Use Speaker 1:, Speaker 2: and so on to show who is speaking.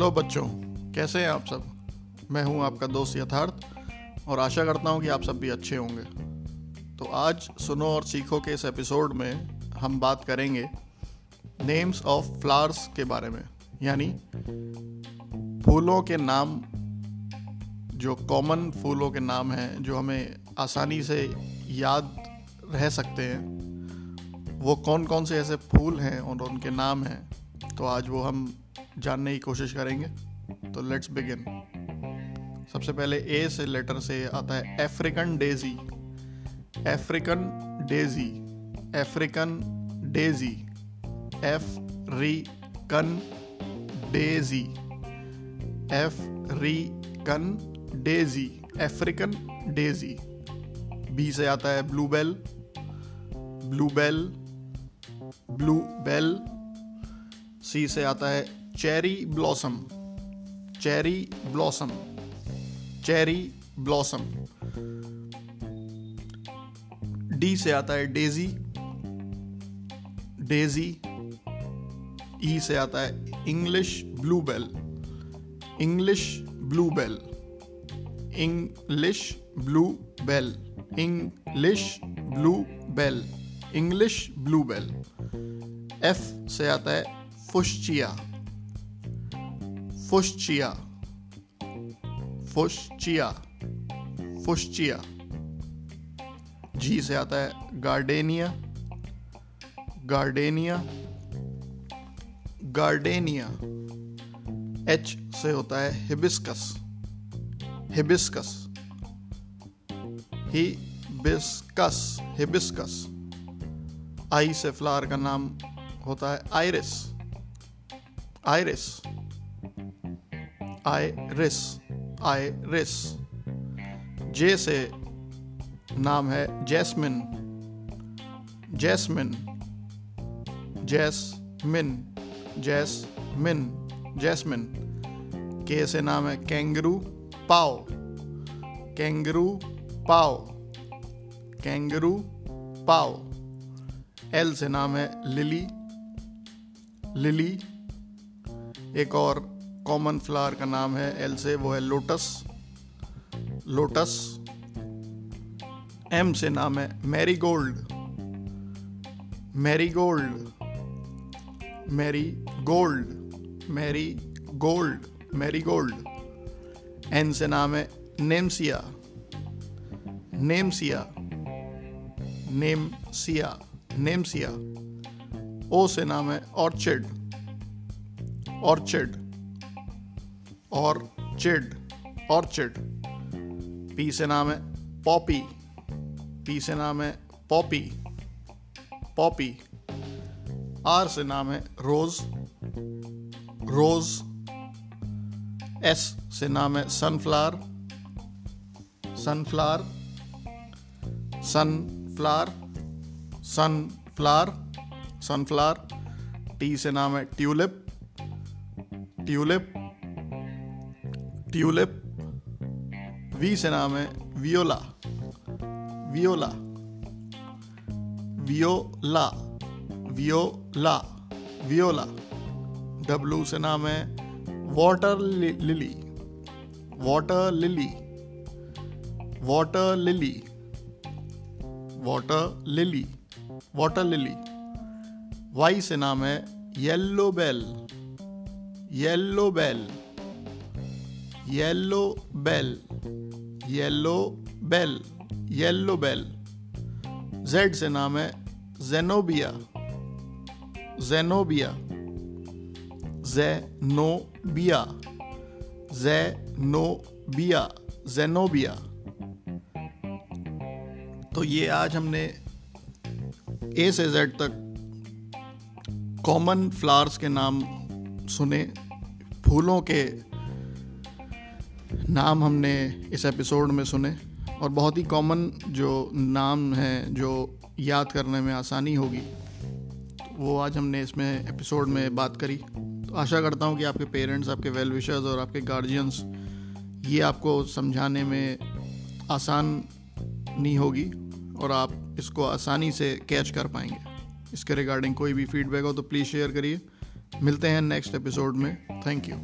Speaker 1: Hello बच्चों, कैसे हैं आप सब? मैं हूँ आपका दोस्त यथार्थ, और आशा करता हूँ कि आप सब भी अच्छे होंगे। तो आज सुनो और सीखो के इस एपिसोड में हम बात करेंगे नेम्स ऑफ़ फ्लावर्स के बारे में, यानी फूलों के नाम, जो कॉमन फूलों के नाम हैं, जो हमें आसानी से याद रह सकते हैं, वो कौन कौन से ऐसे फूल हैं और उनके नाम हैं तो आज वो हम जानने की कोशिश करेंगे। तो लेट्स बिगिन सबसे पहले ए से लेटर से आता है African daisy African daisy African daisy African daisy F री कन डेजी अफ्रीकन डेजी बी से आता है blue bell blue bell blue bell C से आता है cherry blossom cherry blossom cherry blossom D से आता है डेजी डेजी ई से आता है English blue bell English blue bell English blue bell English blue bell English blue bell F से आता है फुश्चिया फुश्चिया फुश्चिया फुश्चिया जी से आता है गार्डेनिया गार्डेनिया गार्डेनिया एच से होता है hibiscus hibiscus hibiscus hibiscus I से फ्लावर का नाम होता है iris iris iris iris. J से नाम है jasmine. Jasmine. Jasmine. Jasmine. Jasmine. K से नाम है कैंगरू पाओ कैंगरू पाओ कैंगरू पाओ एल से नाम है लिली। लिली। एक और कॉमन फ्लावर का नाम है एल से वो है लोटस। लोटस, एम से नाम है marigold marigold marigold marigold marigold N से नाम है नेमसिया। नेमसिया नेमसिया नेमसिया। ओ से नाम है orchid. Orchid. Orchid orchid P से नाम है पॉपी। पी से नाम है पॉपी। पॉपी। आर से नाम है रोज। रोज। एस से नाम है sunflower sunflower sunflower sunflower sunflower T से नाम है ट्यूलिप ट्यूलिप ट्यूलिप, वी से नाम है viola. Viola. Viola. Viola. Viola. W से नाम है water lily water lily water lily water lily water lily Y से नाम है yellow bell yellow bell yellow bell yellow bell yellow bell Z से नाम है zenobia zenobia zenobia zenobia zenobia तो ये आज हमने ए से जेड तक कॉमन फ्लावर्स के नाम सुने, फूलों के नाम हमने इस एपिसोड में सुने और बहुत ही कॉमन जो नाम हैं, जो याद करने में आसानी होगी, वो आज हमने इसमें एपिसोड में बात करी। तो आशा करता हूँ कि आपके पेरेंट्स आपके वेल विशर्स और आपके गार्जियंस ये आपको समझाने में आसान नहीं होगी और आप इसको आसानी से कैच कर पाएँगे। इसके रिगार्डिंग कोई भी फीडबैक हो तो प्लीज़ शेयर करिए। मिलते हैं नेक्स्ट एपिसोड में। Thank you